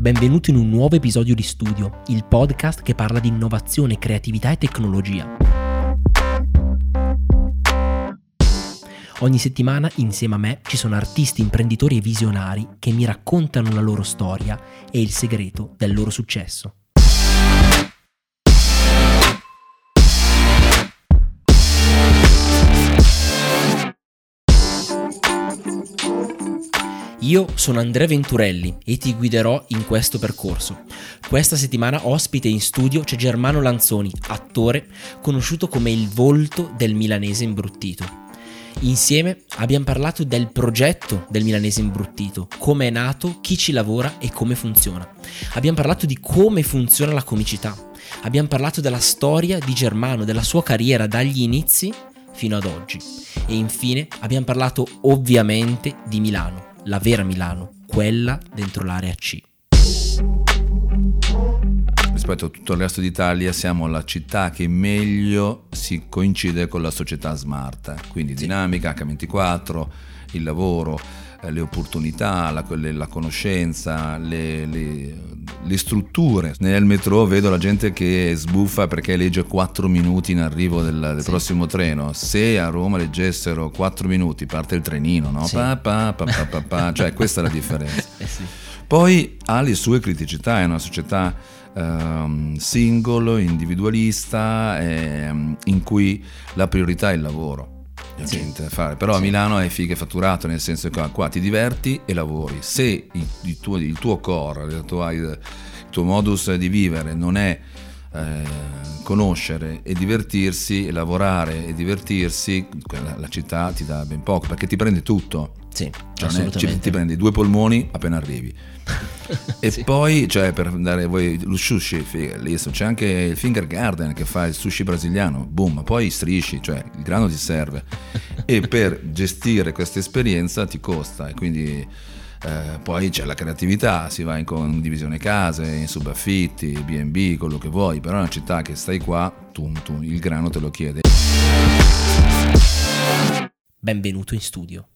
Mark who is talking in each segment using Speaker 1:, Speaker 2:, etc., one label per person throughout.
Speaker 1: benvenuto in un nuovo episodio di Studio, il podcast che parla di innovazione, creatività e tecnologia. Ogni settimana insieme a me ci sono artisti, imprenditori e visionari che mi raccontano la loro storia e il segreto del loro successo. Io sono Andrea Venturelli e ti guiderò in questo percorso. Questa settimana ospite in studio c'è Germano Lanzoni, attore conosciuto come il volto del milanese imbruttito. Insieme abbiamo parlato del progetto del milanese imbruttito, come è nato, chi ci lavora e come funziona. Abbiamo parlato di come funziona la comicità. Abbiamo parlato della storia di Germano, della sua carriera dagli inizi fino ad oggi. E infine abbiamo parlato ovviamente di Milano la vera Milano, quella dentro l'area C.
Speaker 2: Rispetto a tutto il resto d'Italia siamo la città che meglio si coincide con la società smart, quindi sì. dinamica, H24, il lavoro, le opportunità, la, la conoscenza, le, le, le, strutture. Nel metro vedo la gente che sbuffa perché legge 4 minuti in arrivo del, del sì. prossimo treno. Se a Roma leggessero 4 minuti parte il trenino, no? Sì. Pa, pa, pa, cioè questa è la differenza. eh sì. Poi ha le sue criticità, è una società um, singolo, individualista, eh, in cui la priorità è il lavoro sì. gente da fare. Però sì. a Milano è figa fatturato, nel senso che qua ti diverti e lavori. Se il, il, tuo, il tuo, core, il tuo, il tuo, modus di vivere non è eh, conoscere e divertirsi, e lavorare e divertirsi, la, la città ti dà ben poco perché ti prende tutto.
Speaker 1: Sì,
Speaker 2: cioè, assolutamente. È, ti prendi due polmoni appena arrivi. E sì. poi, cioè, per andare voi, lo sushi, c'è anche il Finger Garden che fa il sushi brasiliano, boom, poi strisci, cioè il grano ti serve. e per gestire questa esperienza ti costa e quindi... Eh, poi c'è la creatività, si va in condivisione case, in subaffitti, BB, quello che vuoi, però è una città che stai qua, tum, tum, il grano te lo chiede.
Speaker 1: Benvenuto in studio.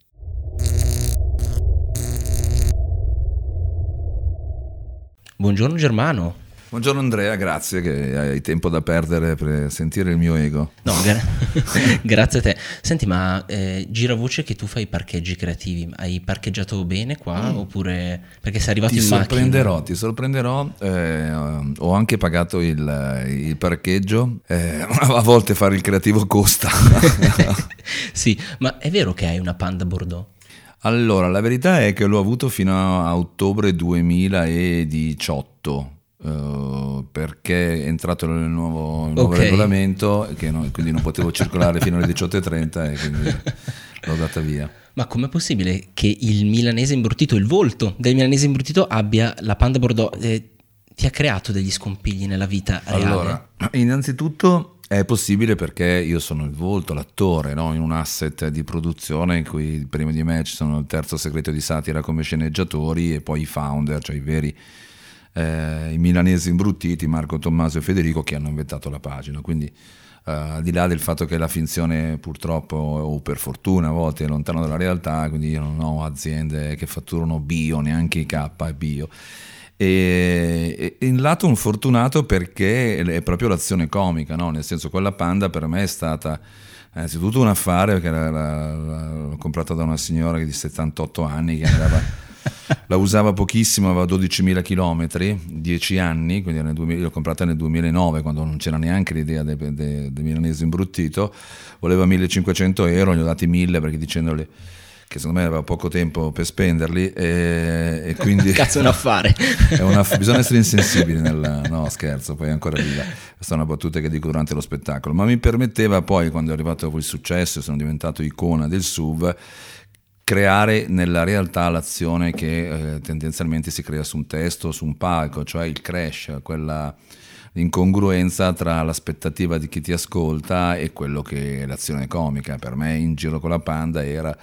Speaker 1: Buongiorno Germano.
Speaker 2: Buongiorno Andrea, grazie che hai tempo da perdere per sentire il mio ego.
Speaker 1: No, gra- grazie a te. Senti, ma eh, gira voce che tu fai parcheggi creativi. Hai parcheggiato bene qua mm. oppure perché sei arrivato
Speaker 2: ti
Speaker 1: in
Speaker 2: sorprenderò,
Speaker 1: macchina?
Speaker 2: Ti sorprenderò, eh, ho anche pagato il, il parcheggio. Eh, a volte fare il creativo costa.
Speaker 1: sì, ma è vero che hai una Panda Bordeaux?
Speaker 2: Allora, la verità è che l'ho avuto fino a ottobre 2018. Uh, eh, perché è entrato nel nuovo, nuovo okay. regolamento che no, quindi non potevo circolare fino alle 18.30 e quindi l'ho data via.
Speaker 1: Ma com'è possibile che il milanese imbruttito, il volto del milanese imbruttito abbia la Panda Bordeaux? Eh, ti ha creato degli scompigli nella vita reale?
Speaker 2: Allora, innanzitutto è possibile perché io sono il volto, l'attore, no? in un asset di produzione in cui prima di me ci sono il terzo segreto di satira come sceneggiatori e poi i founder, cioè i veri eh, i milanesi imbruttiti, Marco Tommaso e Federico, che hanno inventato la pagina. Quindi uh, al di là del fatto che la finzione purtroppo o per fortuna a volte è lontano dalla realtà, quindi io non ho aziende che fatturano bio, neanche i K è bio e, in lato un fortunato perché è proprio l'azione comica, no? nel senso quella panda per me è stata innanzitutto un affare la, l'ho comprata da una signora di 78 anni che andava, la usava pochissimo, aveva 12.000 km, 10 anni, quindi nel 2000, l'ho comprata nel 2009 quando non c'era neanche l'idea del de, de, de milanese imbruttito, voleva 1.500 euro, gli ho dati 1.000 perché dicendole che secondo me aveva poco tempo per spenderli e, e quindi...
Speaker 1: Cazzo è un affare.
Speaker 2: è un aff- bisogna essere insensibili nel... No, scherzo, poi ancora viva. Questa è una battuta che dico durante lo spettacolo, ma mi permetteva poi, quando è arrivato il successo, sono diventato icona del SUV, creare nella realtà l'azione che eh, tendenzialmente si crea su un testo, su un palco, cioè il crash, quella incongruenza tra l'aspettativa di chi ti ascolta e quello che è l'azione comica. Per me in giro con la panda era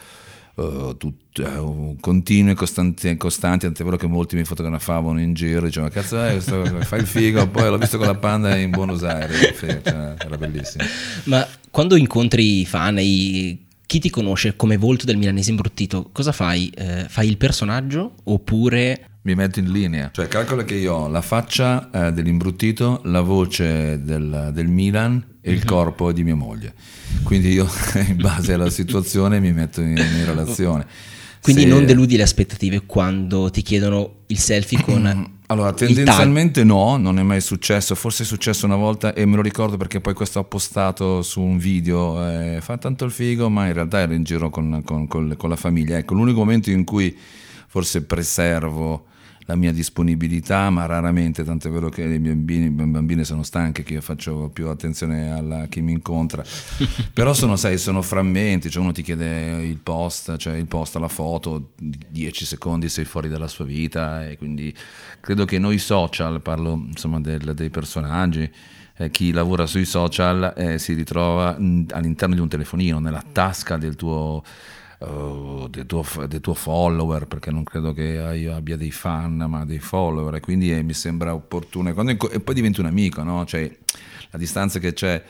Speaker 2: uh, tut, uh, continue, costanti, costanti, tant'è vero che molti mi fotografavano in giro, dicevano cazzo è, questo, fai il figo, poi l'ho visto con la panda in Buenos Aires, cioè, era bellissimo.
Speaker 1: Ma quando incontri i fan, i chi ti conosce come volto del milanese imbruttito, cosa fai? Eh, fai il personaggio oppure
Speaker 2: mi metto in linea. Cioè, calcola che io ho la faccia eh, dell'imbruttito, la voce del, del Milan e il mhm. corpo di mia moglie. Quindi io, in base alla situazione, mi metto in, in relazione.
Speaker 1: Quindi Se... non deludi le aspettative quando ti chiedono il selfie con...
Speaker 2: Allora, tendenzialmente no, non è mai successo, forse è successo una volta e me lo ricordo perché poi questo ho postato su un video, eh, fa tanto il figo, ma in realtà ero in giro con, con, con, con la famiglia. Ecco, l'unico momento in cui forse preservo la mia disponibilità, ma raramente, tanto è vero che i bambini, bambine sono stanche, che io faccio più attenzione a chi mi incontra, però sono, sai, sono frammenti, cioè uno ti chiede il post, cioè il post, la foto, 10 secondi sei fuori dalla sua vita e quindi credo che noi social, parlo insomma del, dei personaggi, eh, chi lavora sui social eh, si ritrova all'interno di un telefonino, nella tasca del tuo uh, del, tuo, del, tuo, follower, perché non credo che io abbia dei fan, ma dei follower, e quindi eh, mi sembra opportuno. E, poi diventi un amico, no? Cioè, la distanza che c'è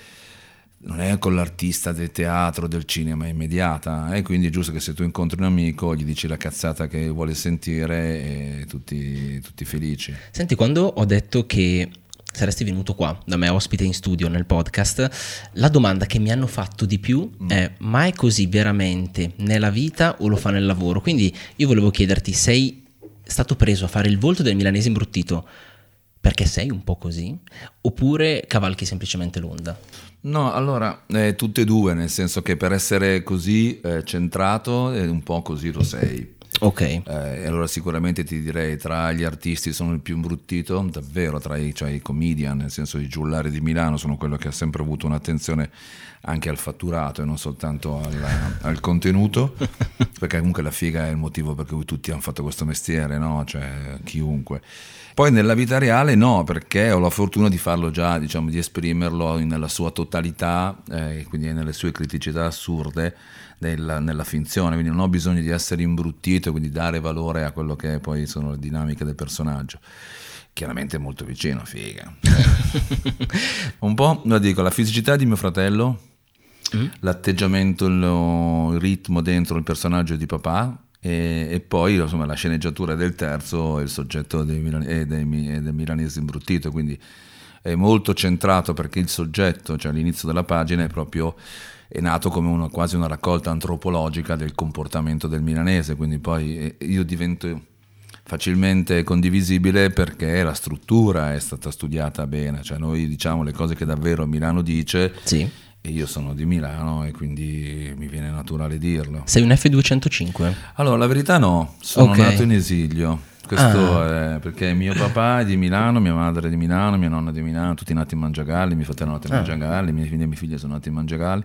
Speaker 2: non è con l'artista del teatro, del cinema, è immediata e quindi è giusto che se tu incontri un amico gli dici la cazzata che vuole sentire e tutti, tutti felici.
Speaker 1: Senti, quando ho detto che saresti venuto qua da me ospite in studio nel podcast, la domanda che mi hanno fatto di più mm. è ma è così veramente nella vita o lo fa nel lavoro? Quindi io volevo chiederti, sei stato preso a fare il volto del milanese imbruttito perché sei un po' così oppure cavalchi semplicemente l'onda?
Speaker 2: No, allora, eh, tutte e due, nel senso che per essere così eh, centrato, eh, un po' così lo sei.
Speaker 1: Ok.
Speaker 2: Eh, allora sicuramente ti direi tra gli artisti sono il più imbruttito, davvero tra i, cioè, i comedian, nel senso i giullari di Milano sono quello che ha sempre avuto un'attenzione anche al fatturato e non soltanto al, al contenuto, perché comunque la figa è il motivo per cui tutti hanno fatto questo mestiere, no? Cioè chiunque. Poi nella vita reale no, perché ho la fortuna di farlo già, diciamo, di esprimerlo nella sua totalità, eh, quindi nelle sue criticità assurde nella, nella, finzione, quindi non ho bisogno di essere imbruttito, quindi dare valore a quello che poi sono le dinamiche del personaggio. Chiaramente è molto vicino, figa. Un po', lo dico, la fisicità di mio fratello, mm. l'atteggiamento, il ritmo dentro il personaggio di papà, e, e, poi insomma, la sceneggiatura del terzo e il soggetto dei, Milan- e dei, e dei milanesi imbruttito, quindi è molto centrato perché il soggetto, cioè all'inizio della pagina, è proprio è nato come una, quasi una raccolta antropologica del comportamento del milanese, quindi poi eh, io divento facilmente condivisibile perché la struttura è stata studiata bene, cioè noi diciamo le cose che davvero Milano dice
Speaker 1: sì.
Speaker 2: e io sono di Milano e quindi mi viene naturale dirlo.
Speaker 1: Sei un F205?
Speaker 2: Allora la verità no, sono okay. nato in esilio. Questo ah. è perché mio papà è di Milano, mia madre è di Milano, mia nonna è di Milano, tutti nati in Mangiagalli, mio fratello è nato in ah. Mangiagalli, i miei figli e mie figlie sono nati in Mangiagalli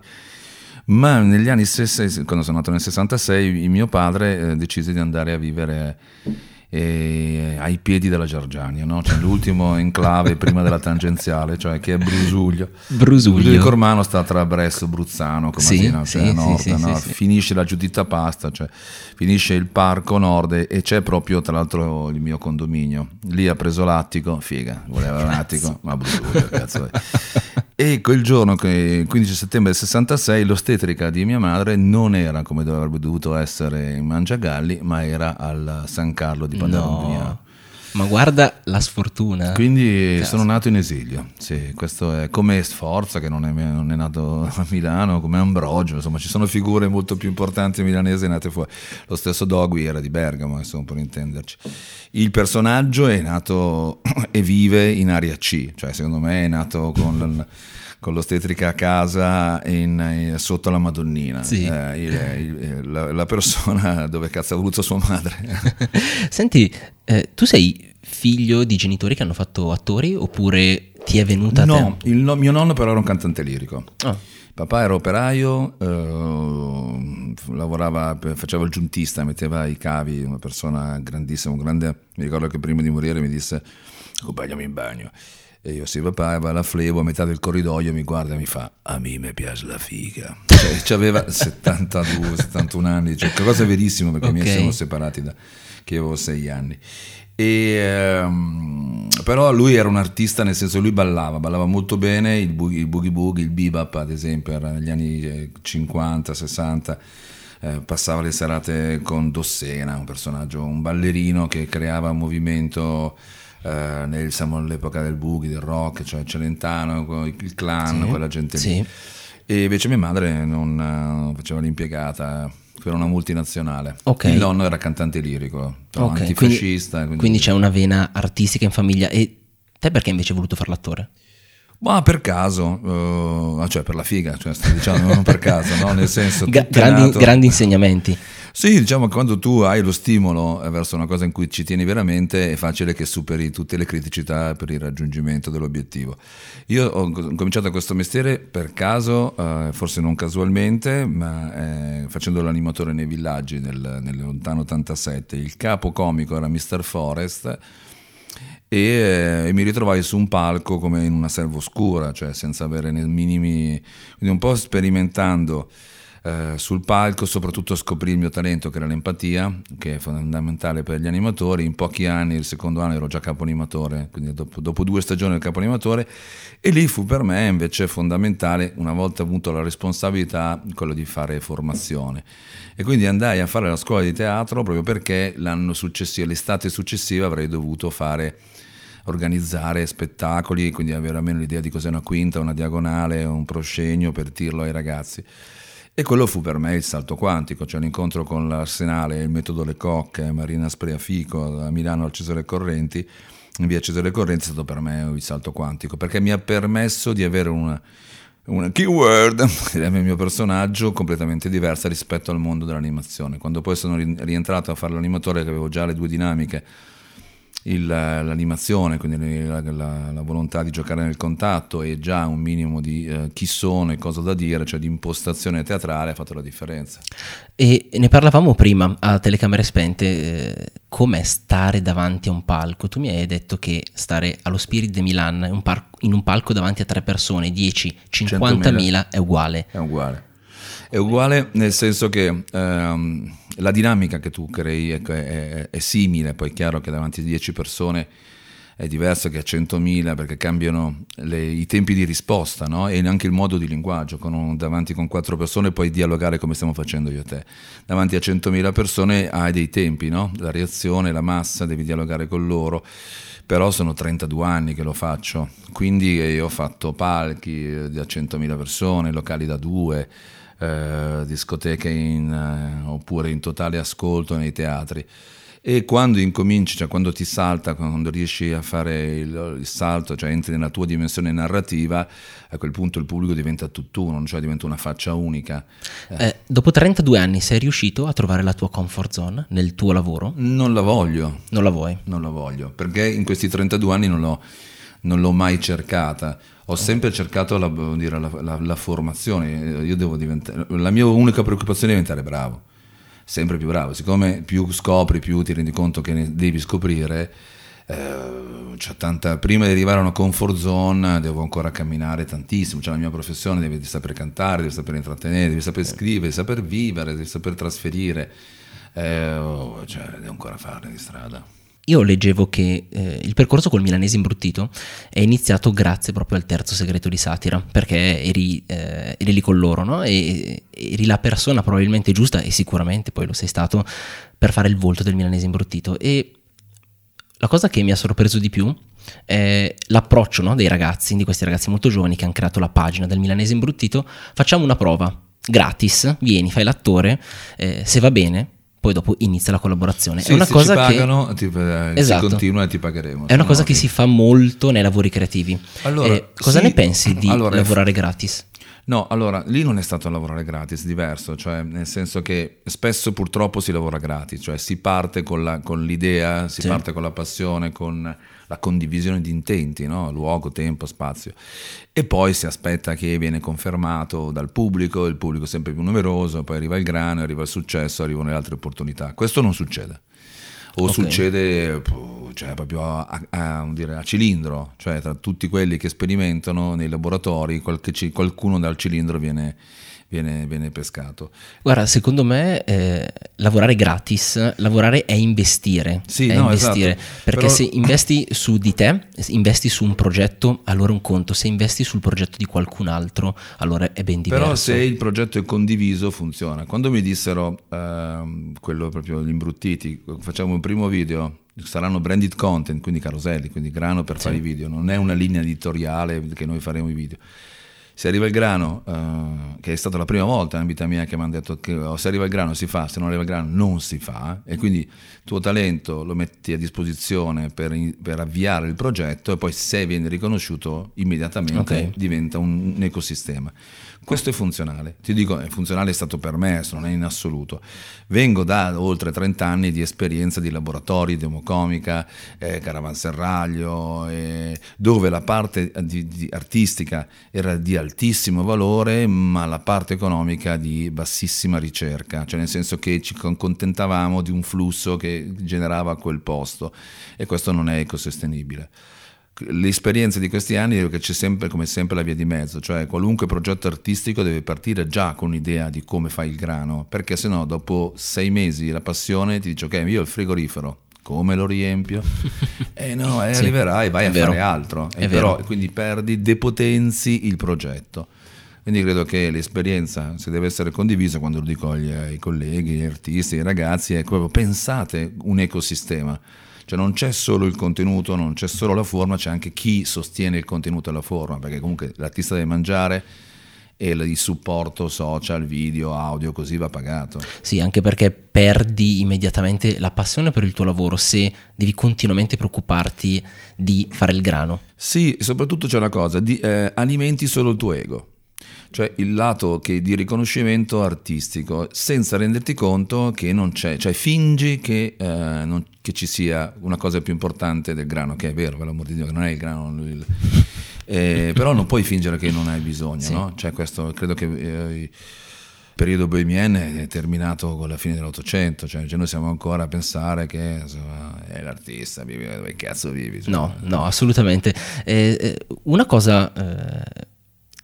Speaker 2: ma negli anni 60, quando sono nato nel 66, mio padre eh, decise di andare a vivere eh, ai piedi della Giorgiania, no? cioè l'ultimo enclave prima della tangenziale, cioè che è Brusuglio.
Speaker 1: Brusuglio.
Speaker 2: Il Cormano sta tra Bresso e Bruzzano, come
Speaker 1: sì,
Speaker 2: Asina,
Speaker 1: cioè sì, nord, sì,
Speaker 2: no? finisce la Giuditta Pasta, cioè finisce il parco nord e c'è proprio tra l'altro il mio condominio. Lì ha preso l'attico, figa, voleva l'attico, ma Brusuglio, cazzo. E quel giorno, il 15 settembre del 66, l'ostetrica di mia madre non era come avrebbe dovuto essere in Mangiagalli, ma era al San Carlo di Padron no.
Speaker 1: Ma guarda la sfortuna.
Speaker 2: Quindi Cazzo. sono nato in esilio. Sì, questo è come Sforza, che non è, non è, nato a Milano, come Ambrogio. Insomma, ci sono figure molto più importanti milanesi nate fuori. Lo stesso Dogui era di Bergamo, insomma, per intenderci. Il personaggio è nato e vive in area C, cioè secondo me è nato con con l'ostetrica a casa in, in, sotto la Madonnina.
Speaker 1: Sì.
Speaker 2: Eh, il, il, la, la, persona dove cazzo ha voluto sua madre.
Speaker 1: Senti, eh, tu sei figlio di genitori che hanno fatto attori oppure ti è venuta
Speaker 2: no,
Speaker 1: a te?
Speaker 2: No, mio nonno però era un cantante lirico. Oh. Papà era operaio, eh, lavorava, faceva il giuntista, metteva i cavi, una persona grandissima, un grande, mi ricordo che prima di morire mi disse accompagnami in bagno. E io sì, papà, va alla flevo, a metà del corridoio mi guarda e mi fa, a me mi piace la figa. Cioè, aveva 72, 71 anni, cioè, cosa verissima perché okay. mi siamo separati da che avevo sei anni. E, ehm, però lui era un artista nel senso lui ballava, ballava molto bene il boogie, il boogie boogie, il bebop ad esempio, era negli anni 50, 60 eh, passava le serate con Dossena, un personaggio, un ballerino che creava un movimento eh, nel, siamo all'epoca del boogie, del rock, cioè Celentano, il clan, sì, quella gente
Speaker 1: sì.
Speaker 2: lì. E invece mia madre non uh, faceva l'impiegata per una multinazionale.
Speaker 1: Okay.
Speaker 2: Il nonno era cantante lirico,
Speaker 1: okay.
Speaker 2: antifascista.
Speaker 1: Quindi, quindi c'è una vena artistica in famiglia. E te perché invece hai voluto fare l'attore?
Speaker 2: Ma per caso, uh, cioè per la figa, cioè sto dicendo non per caso, no? nel senso...
Speaker 1: G- grandi, grandi, insegnamenti.
Speaker 2: Sì, diciamo che quando tu hai lo stimolo verso una cosa in cui ci tieni veramente è facile che superi tutte le criticità per il raggiungimento dell'obiettivo. Io ho cominciato questo mestiere per caso, uh, forse non casualmente, ma eh, facendo l'animatore nei villaggi nel, nel lontano 87. Il capo comico era Mr. Forest e, e, mi ritrovai su un palco come in una serva oscura, cioè senza avere nei minimi, quindi un po' sperimentando eh, sul palco, soprattutto scoprì il mio talento che era l'empatia, che è fondamentale per gli animatori. In pochi anni, il secondo anno ero già capo animatore, quindi dopo, dopo due stagioni ero capo animatore e lì fu per me invece fondamentale, una volta avuto la responsabilità, quello di fare formazione. E quindi andai a fare la scuola di teatro proprio perché l'anno successivo, l'estate successiva avrei dovuto fare organizzare spettacoli, quindi avere almeno l'idea di cos'è una quinta, una diagonale, un proscenio per dirlo ai ragazzi. E quello fu per me il salto quantico, cioè l'incontro con l'Arsenale, il metodo Le Cocche, Marina Spreafico, da Milano al Cesare Correnti, in via Cesare Correnti è stato per me il salto quantico, perché mi ha permesso di avere una, una keyword del mio personaggio completamente diversa rispetto al mondo dell'animazione. Quando poi sono rientrato a fare l'animatore, che avevo già le due dinamiche il, l'animazione, quindi la, la, la, volontà di giocare nel contatto e già un minimo di eh, chi sono e cosa da dire, cioè di impostazione teatrale ha fatto la differenza.
Speaker 1: E ne parlavamo prima a telecamere spente, eh, com'è stare davanti a un palco? Tu mi hai detto che stare allo Spirit de Milan in un, par- in un palco davanti a tre persone, 10, 50 mila è uguale.
Speaker 2: È uguale. È uguale nel senso che ehm, la dinamica che tu crei è, è, è, simile, poi è chiaro che davanti a 10 persone è diverso che a 100.000 perché cambiano le, i tempi di risposta no? e anche il modo di linguaggio. Con un, davanti con quattro persone puoi dialogare come stiamo facendo io e te. Davanti a 100.000 persone hai dei tempi, no? la reazione, la massa, devi dialogare con loro però sono 32 anni che lo faccio, quindi io ho fatto palchi da 100.000 persone, locali da due, eh, discoteche in, eh, oppure in totale ascolto nei teatri. E quando incominci, cioè quando ti salta, quando riesci a fare il, il, salto, cioè entri nella tua dimensione narrativa, a quel punto il pubblico diventa tutt'uno, cioè diventa una faccia unica.
Speaker 1: Eh, dopo 32 anni sei riuscito a trovare la tua comfort zone nel tuo lavoro?
Speaker 2: Non la voglio.
Speaker 1: Non la vuoi?
Speaker 2: Non la voglio, perché in questi 32 anni non l'ho, non l'ho mai cercata. Ho sempre cercato la, dire, la, la, la formazione, la mia unica preoccupazione è diventare bravo, sempre più bravo, siccome più scopri, più ti rendi conto che ne devi scoprire, eh, tanta, prima di arrivare a una comfort zone devo ancora camminare tantissimo, cioè la mia professione devi sapere cantare, devi sapere intrattenere, devi sapere scrivere, devi saper vivere, devi saper trasferire, eh, oh, cioè, devo ancora farne di strada.
Speaker 1: Io leggevo che eh, il percorso col milanese imbruttito è iniziato grazie proprio al terzo segreto di satira, perché eri, eh, eri lì con loro, no? E eri la persona probabilmente giusta, e sicuramente poi lo sei stato, per fare il volto del milanese imbruttito. E la cosa che mi ha sorpreso di più è l'approccio no, dei ragazzi, di questi ragazzi molto giovani che hanno creato la pagina del milanese imbruttito. Facciamo una prova gratis, vieni, fai l'attore, eh, se va bene poi dopo inizia la collaborazione.
Speaker 2: Sì,
Speaker 1: è una
Speaker 2: se
Speaker 1: cosa
Speaker 2: ci pagano,
Speaker 1: che
Speaker 2: ti, eh, esatto. continua e ti pagheremo.
Speaker 1: È una cosa che si fa molto nei lavori creativi. Allora, eh, cosa sì, ne pensi di allora, lavorare gratis?
Speaker 2: No, allora lì non è stato lavorare gratis, diverso, cioè nel senso che spesso purtroppo si lavora gratis, cioè si parte con, la, con l'idea, si sì. parte con la passione, con la condivisione di intenti, no? luogo, tempo, spazio, e poi si aspetta che viene confermato dal pubblico, il pubblico è sempre più numeroso, poi arriva il grano, arriva il successo, arrivano le altre opportunità. Questo non succede. O okay. succede cioè, proprio a, a, a, dire, a, cilindro, cioè tra tutti quelli che sperimentano nei laboratori, qualche, qualcuno dal cilindro viene, viene, viene pescato.
Speaker 1: Guarda, secondo me eh, lavorare gratis, lavorare è investire.
Speaker 2: Sì,
Speaker 1: è
Speaker 2: no,
Speaker 1: investire.
Speaker 2: esatto.
Speaker 1: Perché
Speaker 2: Però-
Speaker 1: se investi su di te, investi su un progetto, allora un conto. Se investi sul progetto di qualcun altro, allora è ben diverso.
Speaker 2: Però se il progetto è condiviso funziona. Quando mi dissero ehm, quello proprio gli imbruttiti, facciamo un primo video, saranno branded content, quindi caroselli, quindi grano per fare i video, non è una linea editoriale che noi faremo i video. Se arriva il grano, eh, che è stata la prima volta in vita mia che mi hanno detto che oh, se arriva il grano si fa, se non arriva il grano non si fa, e quindi il tuo talento lo metti a disposizione per, per avviare il progetto e poi se viene riconosciuto immediatamente
Speaker 1: Ok.
Speaker 2: diventa un, un ecosistema. Questo è funzionale, ti dico, è funzionale è stato per me, non è in assoluto. Vengo da oltre 30 anni di esperienza di laboratori, democomica, eh, caravanserraglio, eh, dove la parte di- di artistica era di altissimo valore, ma la parte economica di bassissima ricerca, cioè nel senso che ci accontentavamo di un flusso che generava quel posto. E questo non è ecosostenibile l'esperienza di questi anni è che c'è sempre come sempre la via di mezzo, cioè qualunque progetto artistico deve partire già con un'idea di come fai il grano, perché se no dopo sei mesi la passione ti dice ok io ho il frigorifero, come lo riempio? E no, e
Speaker 1: Sì,
Speaker 2: arriverai, vai
Speaker 1: è
Speaker 2: a
Speaker 1: vero.
Speaker 2: fare altro, e però quindi perdi, depotenzi il progetto. Quindi credo che l'esperienza, se deve essere condivisa, quando lo dico agli, ai colleghi, agli artisti, ai ragazzi, è proprio pensate un ecosistema. Cioè non c'è solo il contenuto, non c'è solo la forma, c'è anche chi sostiene il contenuto e la forma, perché comunque l'artista deve mangiare e il supporto social, video, audio, così va pagato.
Speaker 1: Sì, anche perché perdi immediatamente la passione per il tuo lavoro se devi continuamente preoccuparti di fare il grano.
Speaker 2: Sì, soprattutto c'è una cosa, di- eh, alimenti solo il tuo ego, cioè il lato che di riconoscimento artistico, senza renderti conto che non c'è, cioè fingi che, eh, non- che ci sia una cosa più importante del grano, che è vero, per l'amor di Dio, che non è il grano, il- eh, però non puoi fingere che non hai bisogno,
Speaker 1: Sì.
Speaker 2: no? Cioè questo, credo che... eh, il periodo bohemien è terminato con la fine dell'Ottocento, cioè noi siamo ancora a pensare che insomma, è l'artista, vivi, dove cazzo vivi? Cioè,
Speaker 1: No, no, assolutamente. Eh, eh, una cosa eh,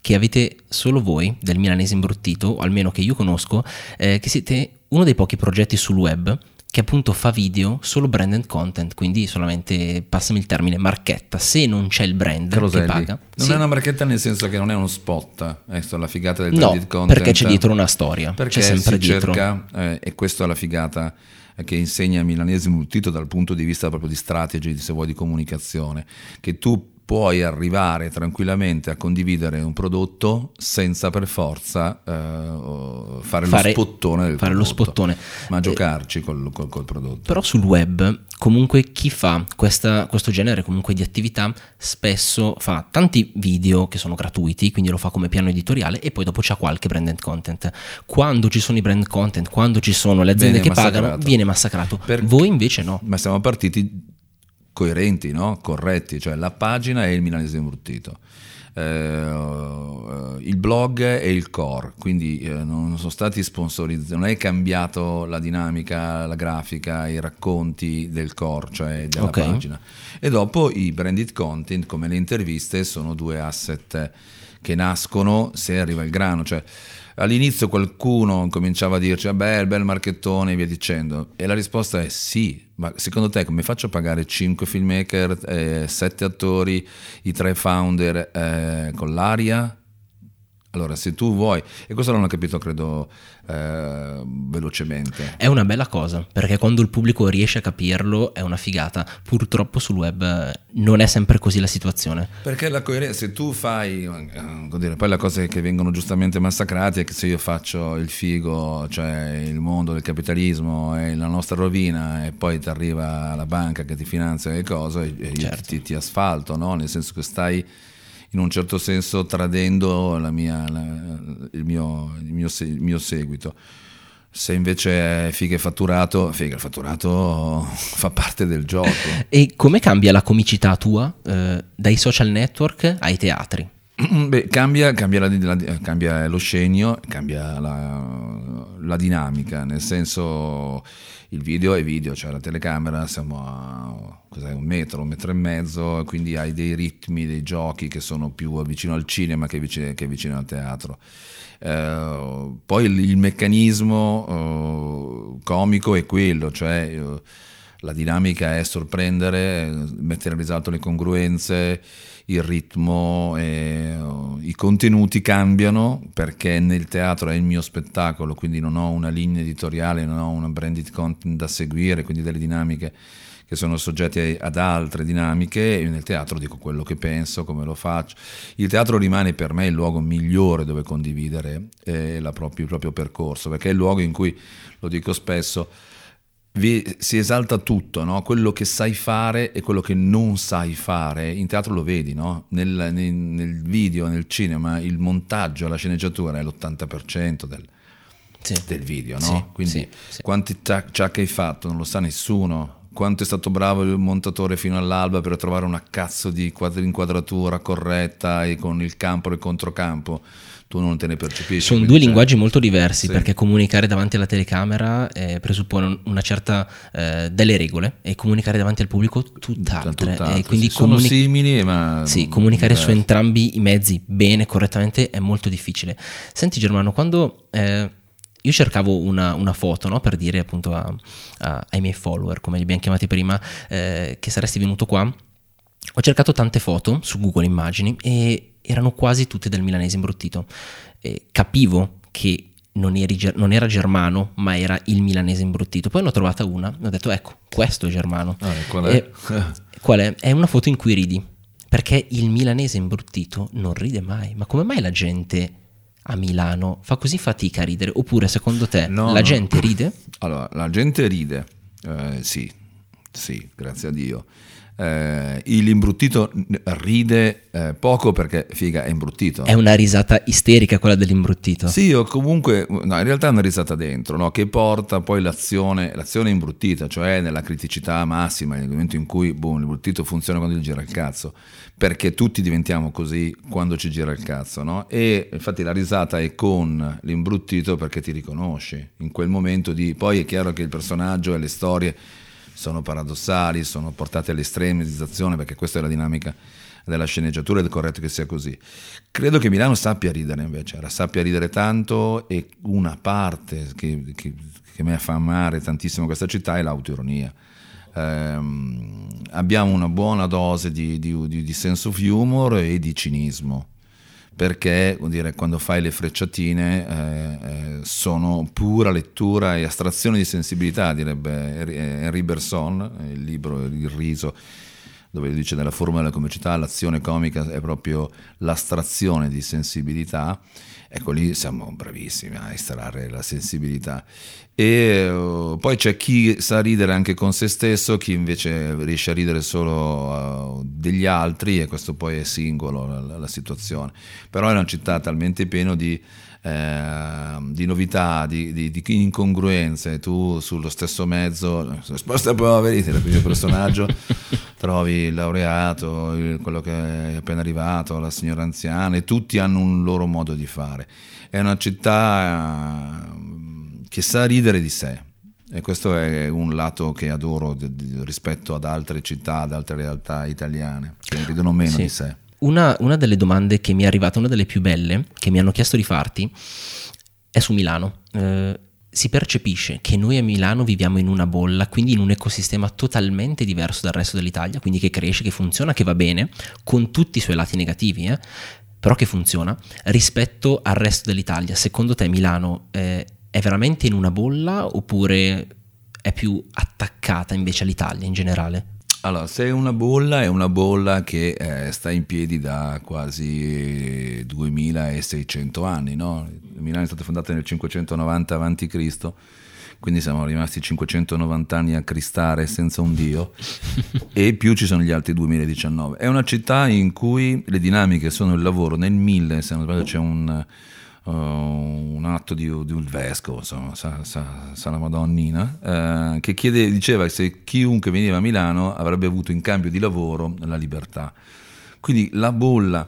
Speaker 1: che avete solo voi del milanese imbruttito, o almeno che io conosco, è che siete uno dei pochi progetti sul web che appunto fa video solo brand and content, quindi solamente, passami il termine, marchetta. Se non c'è il brand
Speaker 2: Caroselli.
Speaker 1: che paga,
Speaker 2: Non
Speaker 1: sì.
Speaker 2: è una marchetta nel senso che non è uno spot, ecco la figata del
Speaker 1: no,
Speaker 2: branded content.
Speaker 1: perché c'è dietro una storia,
Speaker 2: Perché
Speaker 1: c'è sempre dietro.
Speaker 2: cerca, eh, e questa è la figata eh, che insegna Milanese Multito dal punto di vista proprio di strategy, se vuoi, di comunicazione, che tu puoi arrivare tranquillamente a condividere un prodotto senza per forza eh, fare,
Speaker 1: Fare-
Speaker 2: lo spottone del
Speaker 1: fare lo
Speaker 2: prodotto,
Speaker 1: spottone.
Speaker 2: ma
Speaker 1: Eh,
Speaker 2: giocarci col, col- col prodotto.
Speaker 1: Però sul web, comunque chi fa questa- questo genere comunque di attività spesso fa tanti video che sono gratuiti, quindi lo fa come piano editoriale e poi dopo c'ha qualche branded content. Quando ci sono i brand content, quando ci sono le aziende
Speaker 2: Viene
Speaker 1: che pagano,
Speaker 2: massacrato.
Speaker 1: viene massacrato.
Speaker 2: Per-
Speaker 1: Voi invece no.
Speaker 2: Ma siamo partiti coerenti, no? corretti, cioè la pagina è il milanese imbruttito. Eh, il blog è il core, quindi eh, non sono stati sponsorizzati, non è cambiato la dinamica, la grafica, i racconti del core, cioè della
Speaker 1: Ok.
Speaker 2: pagina. E dopo i branded content, come le interviste, sono due asset che nascono se arriva il grano, cioè all'inizio qualcuno cominciava a dirci vabbè il bel marchettone e via dicendo. E la risposta è sì ma secondo te come faccio a pagare 5 filmmaker 7 attori i tre founder eh, con l'aria allora se tu vuoi e questo l'hanno capito credo eh, velocemente
Speaker 1: È una bella cosa, perché quando il pubblico riesce a capirlo è una figata. Purtroppo sul web eh, non è sempre così la situazione.
Speaker 2: Perché la coerenza, se tu fai, eh, dire, poi le cose che vengono giustamente massacrate è che se io faccio il figo, cioè il mondo del capitalismo e la nostra rovina e poi ti arriva la banca che ti finanzia le cose e io
Speaker 1: Certo.
Speaker 2: ti, ti asfalto, no? nel senso che stai in un certo senso tradendo la mia- la- il, mio, il mio il mio seguito. Se invece è figa e fatturato, figa, il fatturato fa parte del gioco.
Speaker 1: E come cambia la comicità tua eh, dai social network ai teatri?
Speaker 2: Beh, cambia, cambia, la- la- cambia lo scenio, cambia la- la dinamica, nel senso il video è video, cioè la telecamera siamo a un metro, un metro e mezzo, quindi hai dei ritmi, dei giochi che sono più vicino al cinema che vicino, che vicino al teatro. Uh, poi il, il meccanismo uh, comico è quello, cioè uh, la dinamica è sorprendere, mettere in risalto le congruenze, il ritmo, e, i contenuti cambiano perché nel teatro è il mio spettacolo, quindi non ho una linea editoriale, non ho una branded content da seguire, quindi delle dinamiche che sono soggetti ad altre dinamiche e nel teatro dico quello che penso, come lo faccio. Il teatro rimane per me il luogo migliore dove condividere eh, propria, il proprio percorso, perché è il luogo in cui, lo dico spesso, vi, si esalta tutto, no? quello che sai fare e quello che non sai fare. In teatro lo vedi, no? nel, nel, nel, video, nel cinema, il montaggio, la sceneggiatura è l'80% del, sì. del video. No? Sì, Quindi sì, quanti ciak hai fatto non lo sa nessuno. Quanto è stato bravo il montatore fino all'alba per trovare una cazzo di inquadratura corretta e con il campo e il controcampo tu non te ne percepisci.
Speaker 1: Sono due linguaggi molto diversi sì. perché comunicare davanti alla telecamera eh, presuppone una certa eh, delle regole e comunicare davanti al pubblico tutt'altre. tutt'altre. E quindi
Speaker 2: sì, comuni- sono simili, ma
Speaker 1: sì, comunicare diversi. su entrambi i mezzi bene, correttamente è molto difficile. Senti Germano, quando eh, io cercavo una, una foto no? per dire appunto a, a, ai miei follower, come li abbiamo chiamati prima, eh, che saresti venuto qua, ho cercato tante foto su Google Immagini e erano quasi tutte del milanese imbruttito. Eh, capivo che non, eri, non, era germano, ma era il milanese imbruttito. Poi ne ho trovata una e ho detto, ecco, questo è germano.
Speaker 2: Ah, qual, è?
Speaker 1: E, qual è? È una foto in cui ridi, perché il milanese imbruttito non ride mai. Ma come mai la gente a Milano fa così fatica a ridere? Oppure secondo te no, la no. gente ride?
Speaker 2: Allora, la gente ride, eh, sì, sì, grazie a Dio eh, l'imbrutito ride eh, poco perché figa è imbruttito.
Speaker 1: È una risata isterica quella dell'imbruttito.
Speaker 2: Sì, o comunque, no, in realtà è una risata dentro, no? che porta poi l'azione, l'azione imbruttita, cioè nella criticità massima, nel momento in cui boom, l'imbruttito funziona quando gli gira il cazzo, perché tutti diventiamo così quando ci gira il cazzo, no? E infatti la risata è con l'imbruttito perché ti riconosci in quel momento di... Poi è chiaro che il personaggio e le storie sono paradossali, sono portate all'estremizzazione, perché questa è la dinamica della sceneggiatura ed è corretto che sia così. Credo che Milano sappia ridere invece, sappia ridere tanto e una parte che, che, che mi fa amare tantissimo questa città è l'autoironia. Eh, abbiamo una buona dose di, di, di, di sense of humor e di cinismo perché dire, quando fai le frecciatine eh, eh, sono pura lettura e astrazione di sensibilità, direbbe Henri Berson, il libro Il riso, dove dice nella formula della comicità l'azione comica è proprio l'astrazione di sensibilità Ecco lì siamo bravissimi a estrarre la sensibilità. E uh, poi c'è chi sa ridere anche con se stesso, chi invece riesce a ridere solo uh, degli altri e questo poi è singolo la, la, situazione. Però è una città talmente piena di eh, di novità, di, di, di, incongruenze, tu sullo stesso mezzo, sposta poveri, il primo personaggio, trovi il laureato, il, quello che è appena arrivato, la signora anziana, e tutti hanno un loro modo di fare. È una città eh, che sa ridere di sé. E questo è un lato che adoro rispetto ad altre città, ad altre realtà italiane, che ridono meno sì. di sé
Speaker 1: una, una, delle domande che mi è arrivata, una delle più belle, che mi hanno chiesto di farti, è su Milano. Eh, si percepisce che noi a Milano viviamo in una bolla, quindi in un ecosistema totalmente diverso dal resto dell'Italia, quindi che cresce, che funziona, che va bene, con tutti i suoi lati negativi, eh, però che funziona, rispetto al resto dell'Italia. Secondo te Milano eh, è veramente in una bolla oppure è più attaccata invece all'Italia in generale?
Speaker 2: Allora, se è una bolla, è una bolla che eh, sta in piedi da quasi 2600 anni, no? Milano è stata fondata nel 590 a.C., quindi siamo rimasti 590 anni a cristare senza un dio e più ci sono gli altri 2019. È una città in cui le dinamiche sono il lavoro, nel 1000 se non sbaglio c'è un uh, un atto di, di, un vescovo, insomma, sa, sa, sa la Madonnina, uh, che chiede, diceva che se chiunque veniva a Milano avrebbe avuto in cambio di lavoro la libertà. Quindi la bolla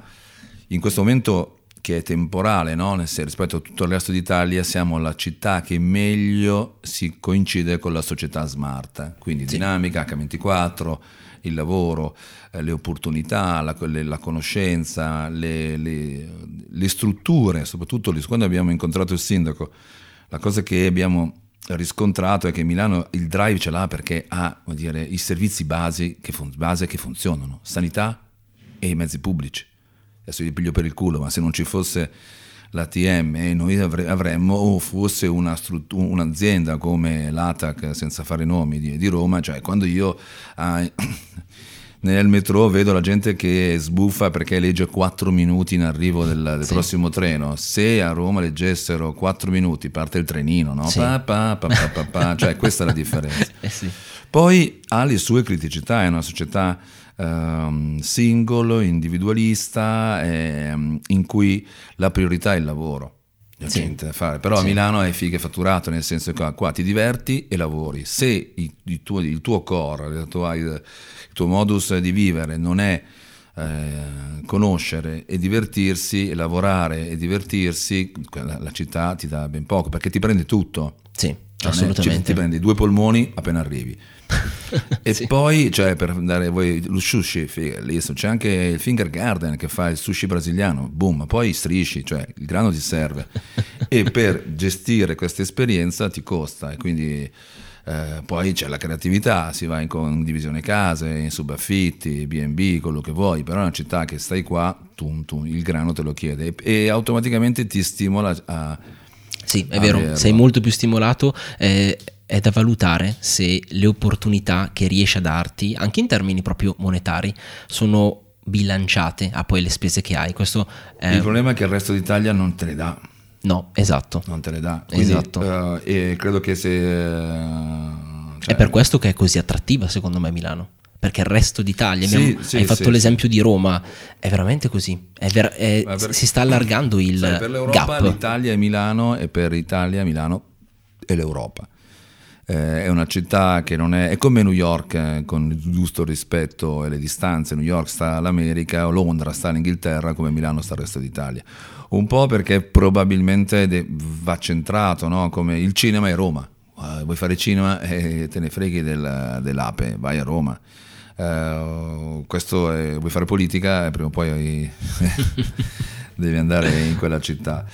Speaker 2: in questo momento che è temporale, no? rispetto a tutto il resto d'Italia siamo la città che meglio si coincide con la società smart, quindi sì. dinamica, H24, il lavoro, le opportunità, la, le, la conoscenza, le, le, le, strutture, soprattutto quando abbiamo incontrato il sindaco, la cosa che abbiamo riscontrato è che Milano il drive ce l'ha perché ha dire, i servizi base che, fun- base che funzionano, sanità e i mezzi pubblici. Adesso vi piglio per il culo, ma se non ci fosse l'ATM e noi avremmo o fosse una struttura, un'azienda come l'ATAC senza fare nomi di, di Roma, cioè quando io ah, nel metro vedo la gente che sbuffa perché legge 4 minuti in arrivo del, del sì. prossimo treno. Se a Roma leggessero 4 minuti parte il trenino, no? Sì. Pa, pa, pa, cioè questa è la differenza. eh sì. Poi ha le sue criticità, è una società um, single, individualista, eh, in cui la priorità è il lavoro. Sì. Fare. Però sì. a Milano è figa fatturato, nel senso che qua ti diverti e lavori. Se il, tuo, il tuo, core, il tuo, il tuo, modus di vivere non è eh, conoscere e divertirsi, e lavorare e divertirsi, la, la, città ti dà ben poco perché ti prende tutto.
Speaker 1: Sì, cioè, assolutamente.
Speaker 2: Ti prendi due polmoni appena arrivi e sì. poi, cioè, per andare voi, lo sushi, lì c'è anche il Finger Garden che fa il sushi brasiliano, boom, poi strisci, cioè il grano ti serve. e per gestire questa esperienza ti costa e quindi... Eh, poi c'è la creatività, si va in condivisione case, in subaffitti, BB, quello che vuoi, però è una città che stai qua, tum, tum, il grano te lo chiede e, e automaticamente ti stimola a...
Speaker 1: Sì, è vero, averlo. sei molto più stimolato. Eh, è da valutare se le opportunità che riesce a darti, anche in termini proprio monetari, sono bilanciate a poi le spese che hai. Questo
Speaker 2: è... Il problema è che il resto d'Italia non te le dà.
Speaker 1: No, esatto.
Speaker 2: Non te le dà. Quindi, esatto. Uh, e credo che se...
Speaker 1: Uh, cioè... È per questo che è così attrattiva secondo me Milano. Perché il resto d'Italia, sì, sì, hai fatto sì, l'esempio di Roma, è veramente così. È ver- è, per, si sta allargando il sai,
Speaker 2: per l'Europa
Speaker 1: gap.
Speaker 2: l'Italia è Milano e per l'Italia Milano è l'Europa eh, è una città che non è, è come New York, eh, con il giusto rispetto e le distanze, New York sta all'America, Londra sta all'Inghilterra, come Milano sta al resto d'Italia. Un po' perché probabilmente de- va centrato, no? come il cinema è Roma. Uh, vuoi fare cinema e eh, te ne freghi del, dell'ape, vai a Roma. Uh, questo è, vuoi fare politica, prima o poi devi andare in quella città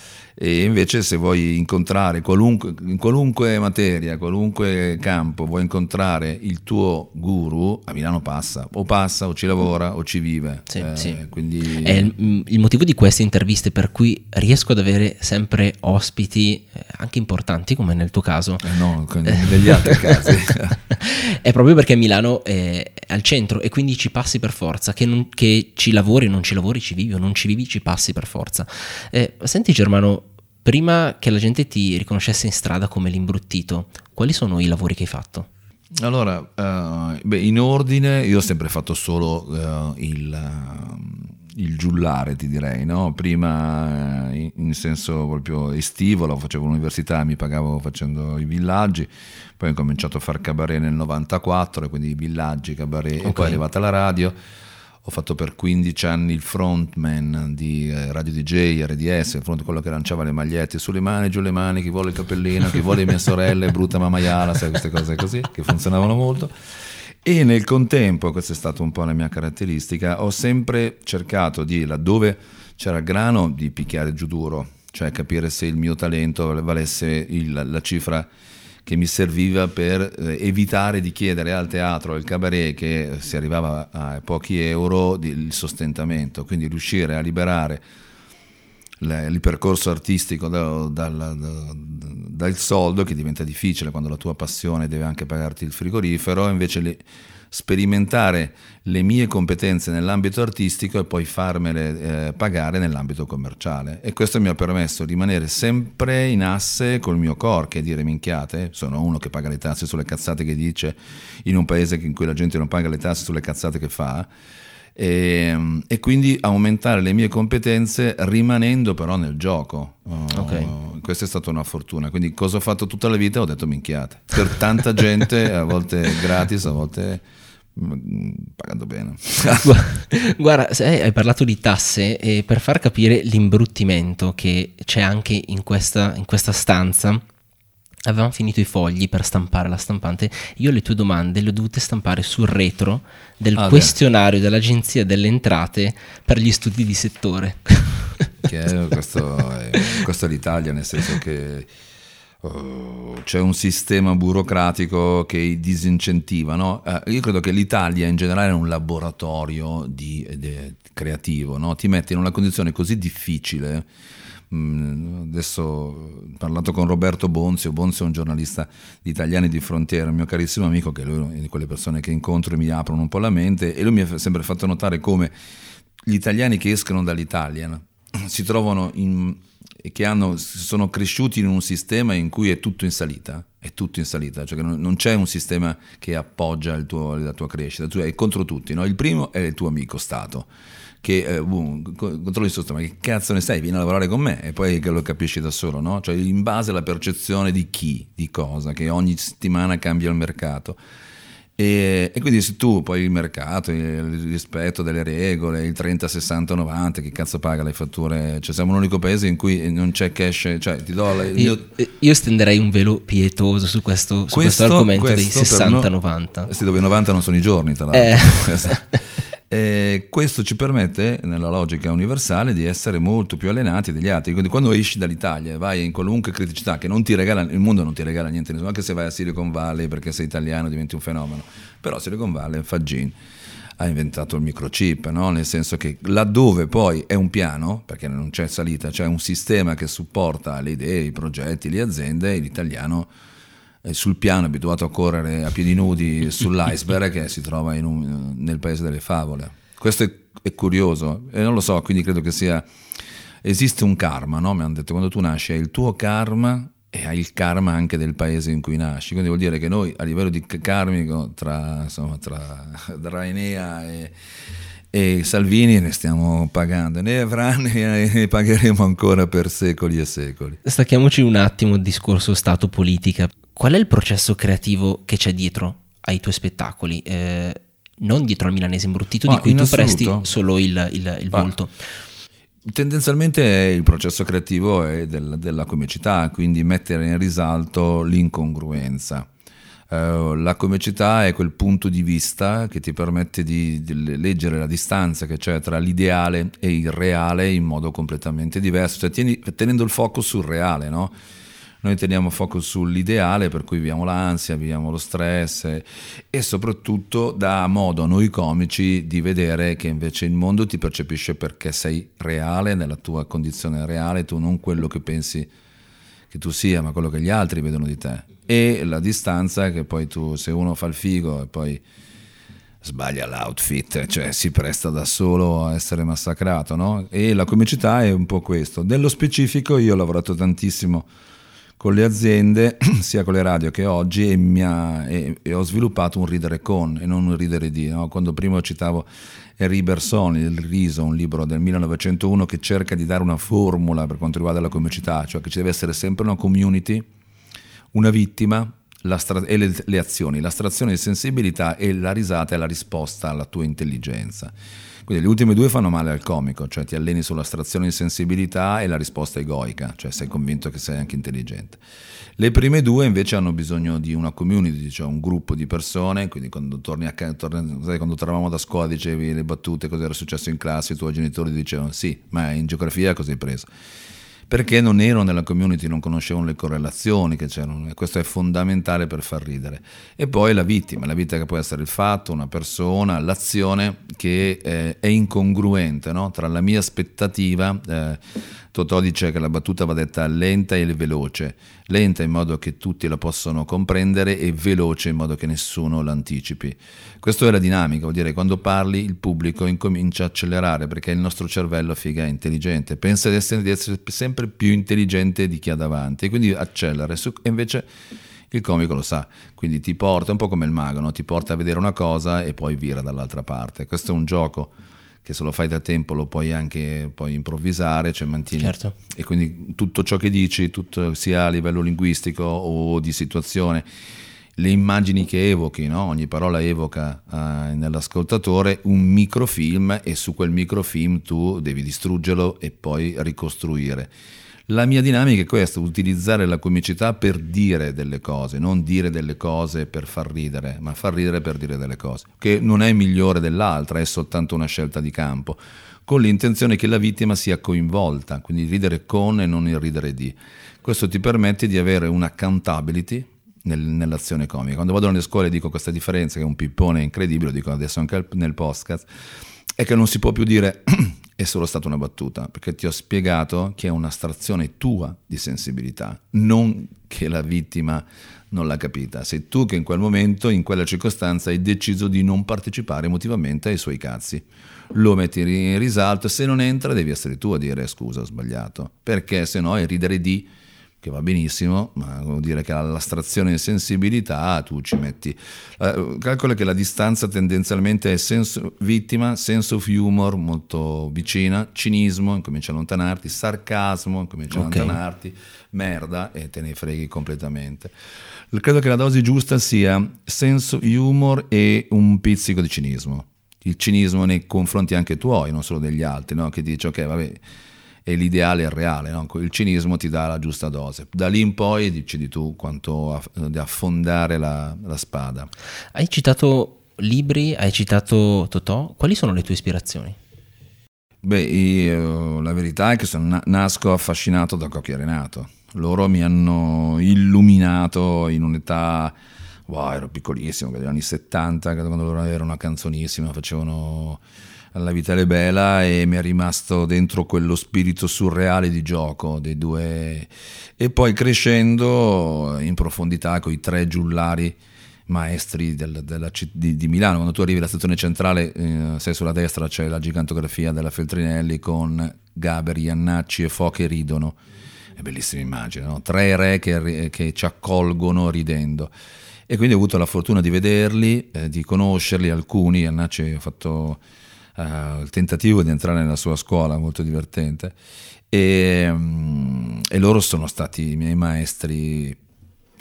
Speaker 2: e invece se vuoi incontrare qualunque, in qualunque materia, qualunque campo, vuoi incontrare il tuo guru, a Milano passa, o passa o ci lavora o ci vive.
Speaker 1: Sì, eh, sì. Quindi... È il, il, motivo di queste interviste per cui riesco ad avere sempre ospiti eh, anche importanti come nel tuo caso.
Speaker 2: Eh no, negli altri casi.
Speaker 1: è proprio perché Milano è al centro e quindi ci passi per forza, che, non, che ci lavori, non ci lavori, ci vivi o non ci vivi, ci passi per forza. Eh, senti Germano, prima che la gente ti riconoscesse in strada come l'imbruttito, quali sono i lavori che hai fatto?
Speaker 2: Allora, uh, beh, in ordine, io ho sempre fatto solo uh, il, uh, il, giullare, ti direi, no? prima in, in, senso proprio estivo, lo facevo all'università, mi pagavo facendo i villaggi, poi ho cominciato a fare cabaret nel 94, quindi i villaggi, cabaret, okay. e poi è arrivata la radio ho fatto per 15 anni il frontman di eh, Radio DJ, RDS, front, quello che lanciava le magliette sulle mani, giù le mani, chi vuole il cappellino, chi vuole mia sorella, brutta mamaiala, sai queste cose così, che funzionavano molto. E nel contempo, questa è stata un po' la mia caratteristica, ho sempre cercato di, laddove c'era grano, di picchiare giù duro, cioè capire se il mio talento valesse il, la cifra che mi serviva per eh, evitare di chiedere al teatro, al cabaret, che si arrivava a pochi euro, il sostentamento, quindi riuscire a liberare il percorso artistico dal, dal, dal, soldo che diventa difficile quando la tua passione deve anche pagarti il frigorifero, invece sperimentare le mie competenze nell'ambito artistico e poi farmele eh, pagare nell'ambito commerciale. E questo mi ha permesso di rimanere sempre in asse col mio core, che è dire minchiate, sono uno che paga le tasse sulle cazzate che dice in un paese in cui la gente non paga le tasse sulle cazzate che fa. E, e, quindi aumentare le mie competenze rimanendo però nel gioco. Okay. Uh, questa è stata una fortuna. Quindi cosa ho fatto tutta la vita? Ho detto minchiate. Per tanta gente, a volte gratis, a volte pagando bene.
Speaker 1: Guarda, hai parlato di tasse e per far capire l'imbruttimento che c'è anche in questa, in questa stanza, avevamo finito i fogli per stampare la stampante. Io le tue domande le ho dovute stampare sul retro del ah, questionario beh. dell'Agenzia delle Entrate per gli studi di settore.
Speaker 2: Che è, questo, è, questo è l'Italia, nel senso che uh, c'è un sistema burocratico che disincentiva. No? Uh, io credo che l'Italia in generale è un laboratorio di, di, creativo, no? ti mette in una condizione così difficile adesso ho parlato con Roberto Bonzio, Bonzio è un giornalista di Italiani di Frontiera, un mio carissimo amico, che è di quelle persone che incontro e mi aprono un po' la mente, e lui mi ha sempre fatto notare come gli italiani che escono dall'Italia si trovano in, che hanno, sono cresciuti in un sistema in cui è tutto in salita, è tutto in salita, cioè non, non c'è un sistema che appoggia tuo, la tua crescita, tu è contro tutti, no? il primo è il tuo amico Stato che eh, boom, controlli sotto, ma che cazzo ne sai, vieni a lavorare con me e poi che lo capisci da solo, no? Cioè in base alla percezione di chi, di cosa, che ogni settimana cambia il mercato. E, e, quindi se tu poi il mercato, il rispetto delle regole, il 30, 60, 90, che cazzo paga le fatture? Cioè siamo l'unico paese in cui non c'è cash, cioè ti do... La,
Speaker 1: io, io, stenderei un velo pietoso su questo, su questo, questo argomento questo dei 60, no, 90.
Speaker 2: Sì, dove 90 non sono i giorni, tra l'altro. Eh. E questo ci permette, nella logica universale, di essere molto più allenati degli altri. Quindi quando esci dall'Italia e vai in qualunque criticità che non ti regala, il mondo non ti regala niente, anche se vai a Silicon Valley perché sei italiano diventi un fenomeno. Però Silicon Valley, Fagin, ha inventato il microchip, no? nel senso che laddove poi è un piano, perché non c'è salita, c'è un sistema che supporta le idee, i progetti, le aziende, l'italiano sul piano, abituato a correre a piedi nudi sull'iceberg che si trova un, nel paese delle favole. Questo è, è, curioso e non lo so, quindi credo che sia... Esiste un karma, no? Mi hanno detto, quando tu nasci hai il tuo karma e hai il karma anche del paese in cui nasci. Quindi vuol dire che noi a livello di karmico tra, insomma, tra, tra Enea e, e Salvini ne stiamo pagando, ne avranno e ne pagheremo ancora per secoli e secoli.
Speaker 1: Stacchiamoci un attimo il discorso Stato-politica qual è il processo creativo che c'è dietro ai tuoi spettacoli? Eh, non dietro al milanese imbruttito oh, di cui tu presti solo il, il, il volto.
Speaker 2: Tendenzialmente il processo creativo è del, della comicità, quindi mettere in risalto l'incongruenza. Uh, la comicità è quel punto di vista che ti permette di, di, leggere la distanza che c'è tra l'ideale e il reale in modo completamente diverso, cioè tieni, tenendo il focus sul reale, no? Noi teniamo focus sull'ideale, per cui viviamo l'ansia, viviamo lo stress e, e soprattutto dà modo a noi comici di vedere che invece il mondo ti percepisce perché sei reale, nella tua condizione reale, tu non quello che pensi che tu sia, ma quello che gli altri vedono di te. E la distanza che poi tu, se uno fa il figo e poi sbaglia l'outfit, cioè si presta da solo a essere massacrato, no? E la comicità è un po' questo. Nello specifico io ho lavorato tantissimo con le aziende, sia con le radio che oggi, e, ha, e, e ho sviluppato un ridere con e non un ridere di. No? Quando prima citavo Henri Berson, Il riso, un libro del 1901 che cerca di dare una formula per quanto riguarda la comicità, cioè che ci deve essere sempre una community, una vittima stra- e le, le azioni, l'astrazione di sensibilità e la risata è la risposta alla tua intelligenza. Quindi le ultime due fanno male al comico, cioè ti alleni sull'astrazione di sensibilità e la risposta egoica, cioè sei convinto che sei anche intelligente. Le prime due invece hanno bisogno di una community, cioè un gruppo di persone, quindi quando torni a casa, quando tornavamo da scuola dicevi le battute, cosa era successo in classe, i tuoi genitori dicevano sì, ma in geografia cosa hai preso? Perché non ero nella community, non conoscevano le correlazioni che c'erano e questo è fondamentale per far ridere. E poi la vittima, la vittima che può essere il fatto, una persona, l'azione che eh, è incongruente no? tra la mia aspettativa. Eh, Totò dice che la battuta va detta lenta e veloce, lenta in modo che tutti la possano comprendere e veloce in modo che nessuno l'anticipi. Questa è la dinamica, vuol dire che quando parli il pubblico incomincia a accelerare perché il nostro cervello figa è intelligente, pensa di essere, di essere sempre più intelligente di chi ha davanti e quindi accelera e invece il comico lo sa, quindi ti porta, un po' come il mago, no? ti porta a vedere una cosa e poi vira dall'altra parte. Questo è un gioco che se lo fai da tempo lo puoi anche poi improvvisare, cioè mantieni. Certo. E quindi tutto ciò che dici, tutto, sia a livello linguistico o di situazione, le immagini che evochi, no? ogni parola evoca uh, nell'ascoltatore un microfilm e su quel microfilm tu devi distruggerlo e poi ricostruire. La mia dinamica è questa, utilizzare la comicità per dire delle cose, non dire delle cose per far ridere, ma far ridere per dire delle cose, che non è migliore dell'altra, è soltanto una scelta di campo, con l'intenzione che la vittima sia coinvolta, quindi ridere con e non il ridere di. Questo ti permette di avere un'accountability nel, nell'azione comica. Quando vado nelle scuole e dico questa differenza, che è un pippone incredibile, lo dico adesso anche nel podcast, è che non si può più dire è solo stata una battuta, perché ti ho spiegato che è un'astrazione tua di sensibilità, non che la vittima non l'ha capita. Sei tu che in quel momento, in quella circostanza, hai deciso di non partecipare emotivamente ai suoi cazzi. Lo metti in risalto, se non entra devi essere tu a dire scusa, ho sbagliato, perché se no è ridere di che va benissimo, ma vuol dire che all'astrazione di sensibilità tu ci metti. Calcola che la distanza tendenzialmente è senso, vittima, sense of humor molto vicina, cinismo, incomincia a allontanarti, sarcasmo, incomincia a okay. allontanarti, merda e te ne freghi completamente. Credo che la dose giusta sia senso humor e un pizzico di cinismo. Il cinismo nei confronti anche tuoi, non solo degli altri, no? che dice ok, vabbè e l'ideale è il reale, no? il cinismo ti dà la giusta dose. Da lì in poi decidi tu quanto aff- affondare la, la spada.
Speaker 1: Hai citato libri, hai citato Totò, quali sono le tue ispirazioni?
Speaker 2: Beh, io, la verità è che sono, nasco affascinato da Cocchi e Renato. Loro mi hanno illuminato in un'età, wow, ero piccolissimo, negli anni 70, quando loro erano canzonissima, facevano alla Vitale Bela e mi è rimasto dentro quello spirito surreale di gioco dei due. E poi crescendo in profondità con i tre giullari maestri del, della, di, di, Milano. Quando tu arrivi alla stazione centrale eh, sei sulla destra c'è la gigantografia della Feltrinelli con Gaber, Iannacci e Fo che ridono. È bellissima immagine no? tre re che, che, ci accolgono ridendo. E quindi ho avuto la fortuna di vederli eh, di conoscerli. Alcuni Iannacci ha fatto il tentativo di entrare nella sua scuola, molto divertente, e, um, e loro sono stati i miei maestri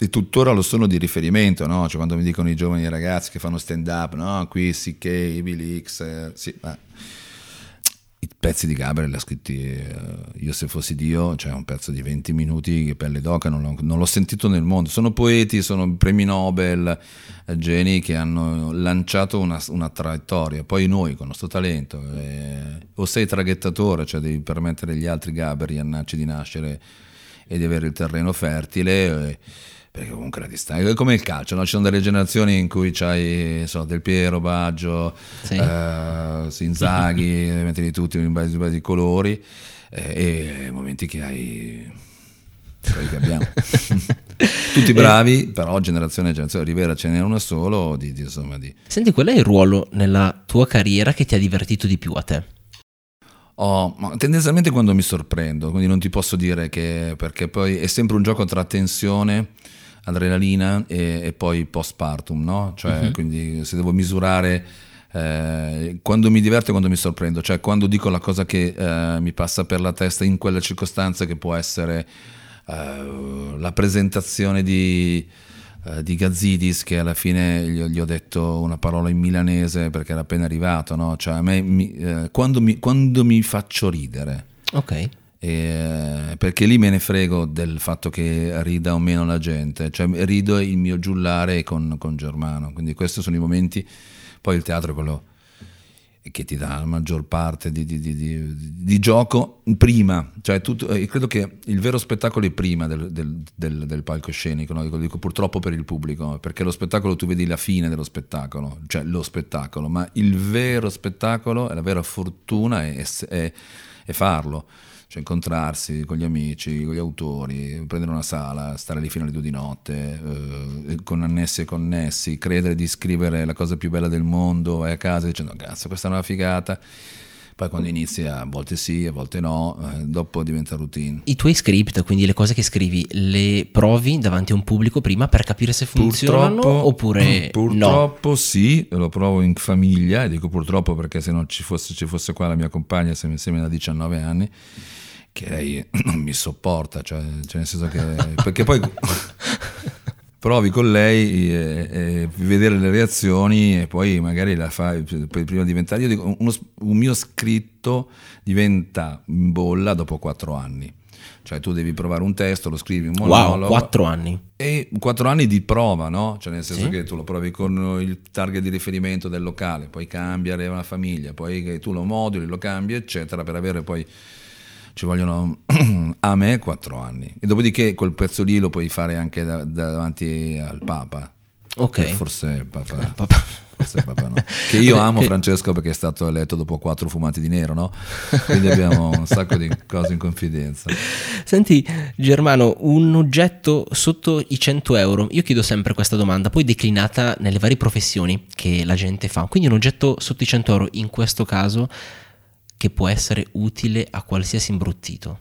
Speaker 2: e tuttora lo sono di riferimento, no? cioè, quando mi dicono i giovani ragazzi che fanno stand up, no? qui CK, Bill X, eh, sì, ma i pezzi di Gabriel li ha scritti uh, Io se fossi Dio, cioè un pezzo di 20 minuti che pelle d'oca, non l'ho, non l'ho sentito nel mondo. Sono poeti, sono premi Nobel, eh, geni che hanno lanciato una, una, traiettoria. Poi noi con il nostro talento, eh, o sei traghettatore, cioè devi permettere agli altri Gabriel, Annacci di nascere e di avere il terreno fertile. Eh, perché comunque la distanza è come il calcio, no? ci sono delle generazioni in cui c'hai so, Del Piero, Baggio, sì. eh, Inzaghi, mettili tutti in base, in base di colori eh, e momenti che hai quelli che abbiamo tutti bravi però generazione generazione Rivera ce n'era uno solo di, di, insomma, di...
Speaker 1: senti qual è il ruolo nella tua carriera che ti ha divertito di più a te?
Speaker 2: Oh, tendenzialmente quando mi sorprendo, quindi non ti posso dire che perché poi è sempre un gioco tra tensione adrenalina e, e poi postpartum, no? Cioè, uh-huh. quindi se devo misurare eh, quando mi diverto e quando mi sorprendo, cioè quando dico la cosa che eh, mi passa per la testa in quella circostanza che può essere eh, la presentazione di, eh, di Gazzidis che alla fine gli, gli, ho detto una parola in milanese perché era appena arrivato, no? Cioè a me mi, eh, quando, mi, quando mi faccio ridere.
Speaker 1: Ok
Speaker 2: eh, perché lì me ne frego del fatto che rida o meno la gente, cioè rido il mio giullare con, con Germano, quindi questi sono i momenti, poi il teatro è quello che ti dà la maggior parte di, di, di, di gioco prima, cioè tutto, credo che il vero spettacolo è prima del, del, del, del palcoscenico, no? lo dico purtroppo per il pubblico, perché lo spettacolo tu vedi la fine dello spettacolo, cioè lo spettacolo, ma il vero spettacolo la vera fortuna è, è, è farlo cioè incontrarsi con gli amici, con gli autori, prendere una sala, stare lì fino alle due di notte, eh, con annessi e connessi, credere di scrivere la cosa più bella del mondo, vai a casa dicendo cazzo questa è una figata. Poi quando inizia a volte sì, a volte no, eh, dopo diventa routine.
Speaker 1: I tuoi script, quindi le cose che scrivi, le provi davanti a un pubblico prima per capire se funzionano
Speaker 2: purtroppo,
Speaker 1: oppure
Speaker 2: purtroppo
Speaker 1: no?
Speaker 2: sì, lo provo in famiglia, e dico purtroppo perché se non ci fosse, ci fosse qua la mia compagna, siamo insieme da 19 anni, che lei non mi sopporta, cioè, cioè nel senso che... perché poi... provi con lei e, e vedere le reazioni e poi magari la fai prima di diventare. Io dico, uno, un mio scritto diventa in bolla dopo quattro anni. Cioè tu devi provare un testo, lo scrivi un monologo.
Speaker 1: Wow, quattro anni.
Speaker 2: E quattro anni di prova, no? Cioè nel senso
Speaker 1: Sì.
Speaker 2: che tu lo provi con il target di riferimento del locale, poi cambia, arriva una famiglia, poi tu lo moduli, lo cambi, eccetera, per avere poi ci vogliono a me quattro anni. E dopodiché quel pezzo lì lo puoi fare anche da- davanti al Papa.
Speaker 1: Ok.
Speaker 2: Eh, Forse Papa. Forse Papa no. Che io amo Francesco perché è stato eletto dopo quattro fumati di nero, no? Quindi abbiamo un sacco di cose in confidenza.
Speaker 1: Senti Germano, un oggetto sotto i 100 euro, io chiedo sempre questa domanda, poi declinata nelle varie professioni che la gente fa, quindi un oggetto sotto i 100 euro, in questo caso, che può essere utile a qualsiasi imbruttito.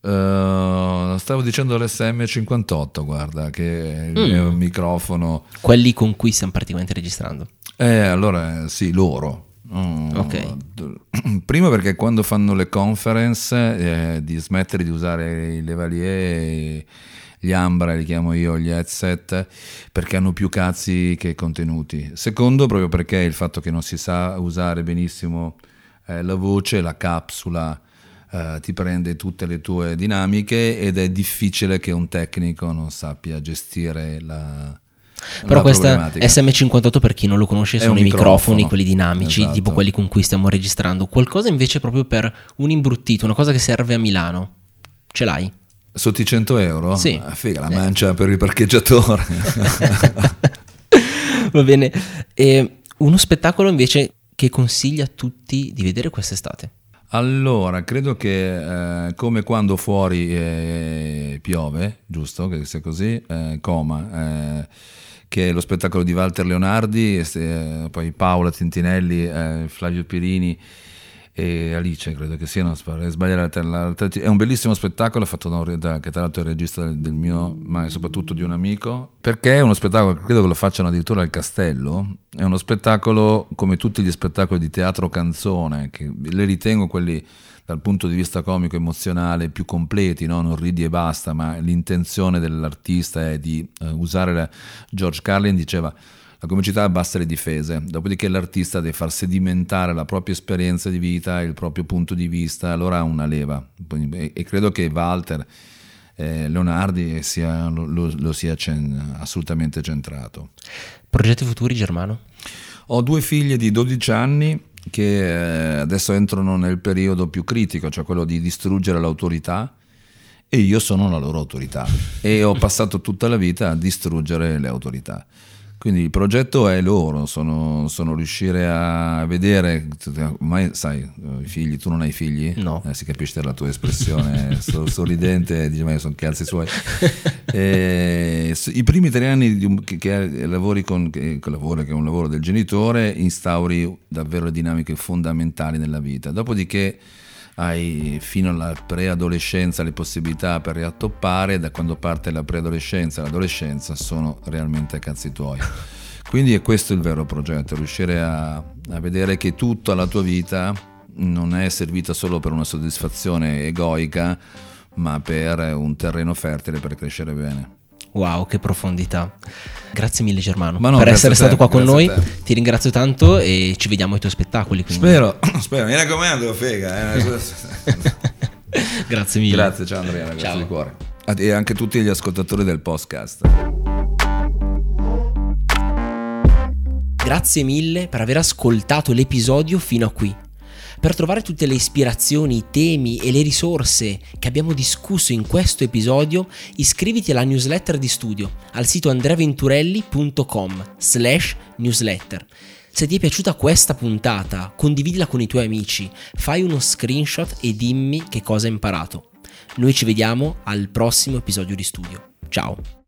Speaker 2: Eh, stavo dicendo l'SM58, guarda, che è il
Speaker 1: Mm.
Speaker 2: mio microfono.
Speaker 1: Quelli con cui stiamo praticamente registrando.
Speaker 2: Eh, allora sì, loro. Mm,
Speaker 1: Ok.
Speaker 2: Prima perché quando fanno le conference eh, di smettere di usare i levalier, gli Ambra, li chiamo io, gli headset, perché hanno più cazzi che contenuti. Secondo, proprio perché il fatto che non si sa usare benissimo eh, la voce, la capsula eh, ti prende tutte le tue dinamiche ed è difficile che un tecnico non sappia gestire la...
Speaker 1: Però questa
Speaker 2: problematica.
Speaker 1: SM58 per chi non lo conosce sono i microfoni,
Speaker 2: microfono.
Speaker 1: quelli dinamici,
Speaker 2: Esatto.
Speaker 1: tipo quelli con cui stiamo registrando. Qualcosa invece proprio per un imbruttito, una cosa che serve a Milano. Ce l'hai?
Speaker 2: Sotto i 100 euro?
Speaker 1: Sì.
Speaker 2: Ah, figa, la
Speaker 1: Sì.
Speaker 2: mancia per il parcheggiatore.
Speaker 1: Va bene. E uno spettacolo invece che consiglia a tutti di vedere quest'estate.
Speaker 2: allora, credo che eh, come quando fuori eh, piove, giusto? Che sia così, eh, coma. eh, che lo spettacolo di Walter Leonardi, eh, poi Paola Tintinelli, eh, Flavio Pirini e Alice, credo che siano, sbagliare è un bellissimo spettacolo fatto da un che tra l'altro è il regista del, del mio, ma soprattutto di un amico, perché è uno spettacolo, credo che lo facciano addirittura al castello, è uno spettacolo come tutti gli spettacoli di teatro canzone, che le ritengo quelli dal punto di vista comico emozionale più completi, no? non ridi e basta, ma l'intenzione dell'artista è di eh, usare la... George Carlin diceva la comicità abbassa le difese, dopodiché l'artista deve far sedimentare la propria esperienza di vita, il proprio punto di vista, allora ha una leva. E, credo che Walter eh, Leonardi sia, lo, lo- lo sia cen- assolutamente centrato.
Speaker 1: Progetti futuri, Germano?
Speaker 2: Ho due figlie di 12 anni che eh, adesso entrano nel periodo più critico, cioè quello di distruggere l'autorità e io sono la loro autorità e ho passato tutta la vita a distruggere le autorità. Quindi il progetto è loro, sono, sono riuscire a vedere, ormai sai, i figli, tu non hai figli?
Speaker 1: No.
Speaker 2: Eh, si capisce dalla tua espressione so- sorridente, dici ma sono cazzi suoi. S- I primi tre anni di che, che lavori con, che, che lavoro, che è un lavoro del genitore, instauri davvero dinamiche fondamentali nella vita. Dopodiché hai fino alla preadolescenza le possibilità per riattoppare, da quando parte la preadolescenza all'adolescenza sono realmente cazzi tuoi. Quindi è questo il vero progetto, riuscire a, a vedere che tutta la tua vita non è servita solo per una soddisfazione egoica, ma per un terreno fertile per crescere bene.
Speaker 1: Wow, che profondità. Grazie mille Germano
Speaker 2: Ma no,
Speaker 1: per essere
Speaker 2: te,
Speaker 1: stato qua con noi. Ti ringrazio tanto e ci vediamo ai tuoi spettacoli. quindi.
Speaker 2: Spero, spero, mi raccomando, fega. eh.
Speaker 1: Grazie mille.
Speaker 2: Grazie, ciao Andrea, grazie
Speaker 1: Ciao.
Speaker 2: di cuore. E anche tutti gli ascoltatori del podcast.
Speaker 1: Grazie mille per aver ascoltato l'episodio fino a qui. Per trovare tutte le ispirazioni, i temi e le risorse che abbiamo discusso in questo episodio, iscriviti alla newsletter di studio al sito andreaventurelli.com slash newsletter. Se ti è piaciuta questa puntata, condividila con i tuoi amici, fai uno screenshot e dimmi che cosa hai imparato. Noi ci vediamo al prossimo episodio di studio. Ciao!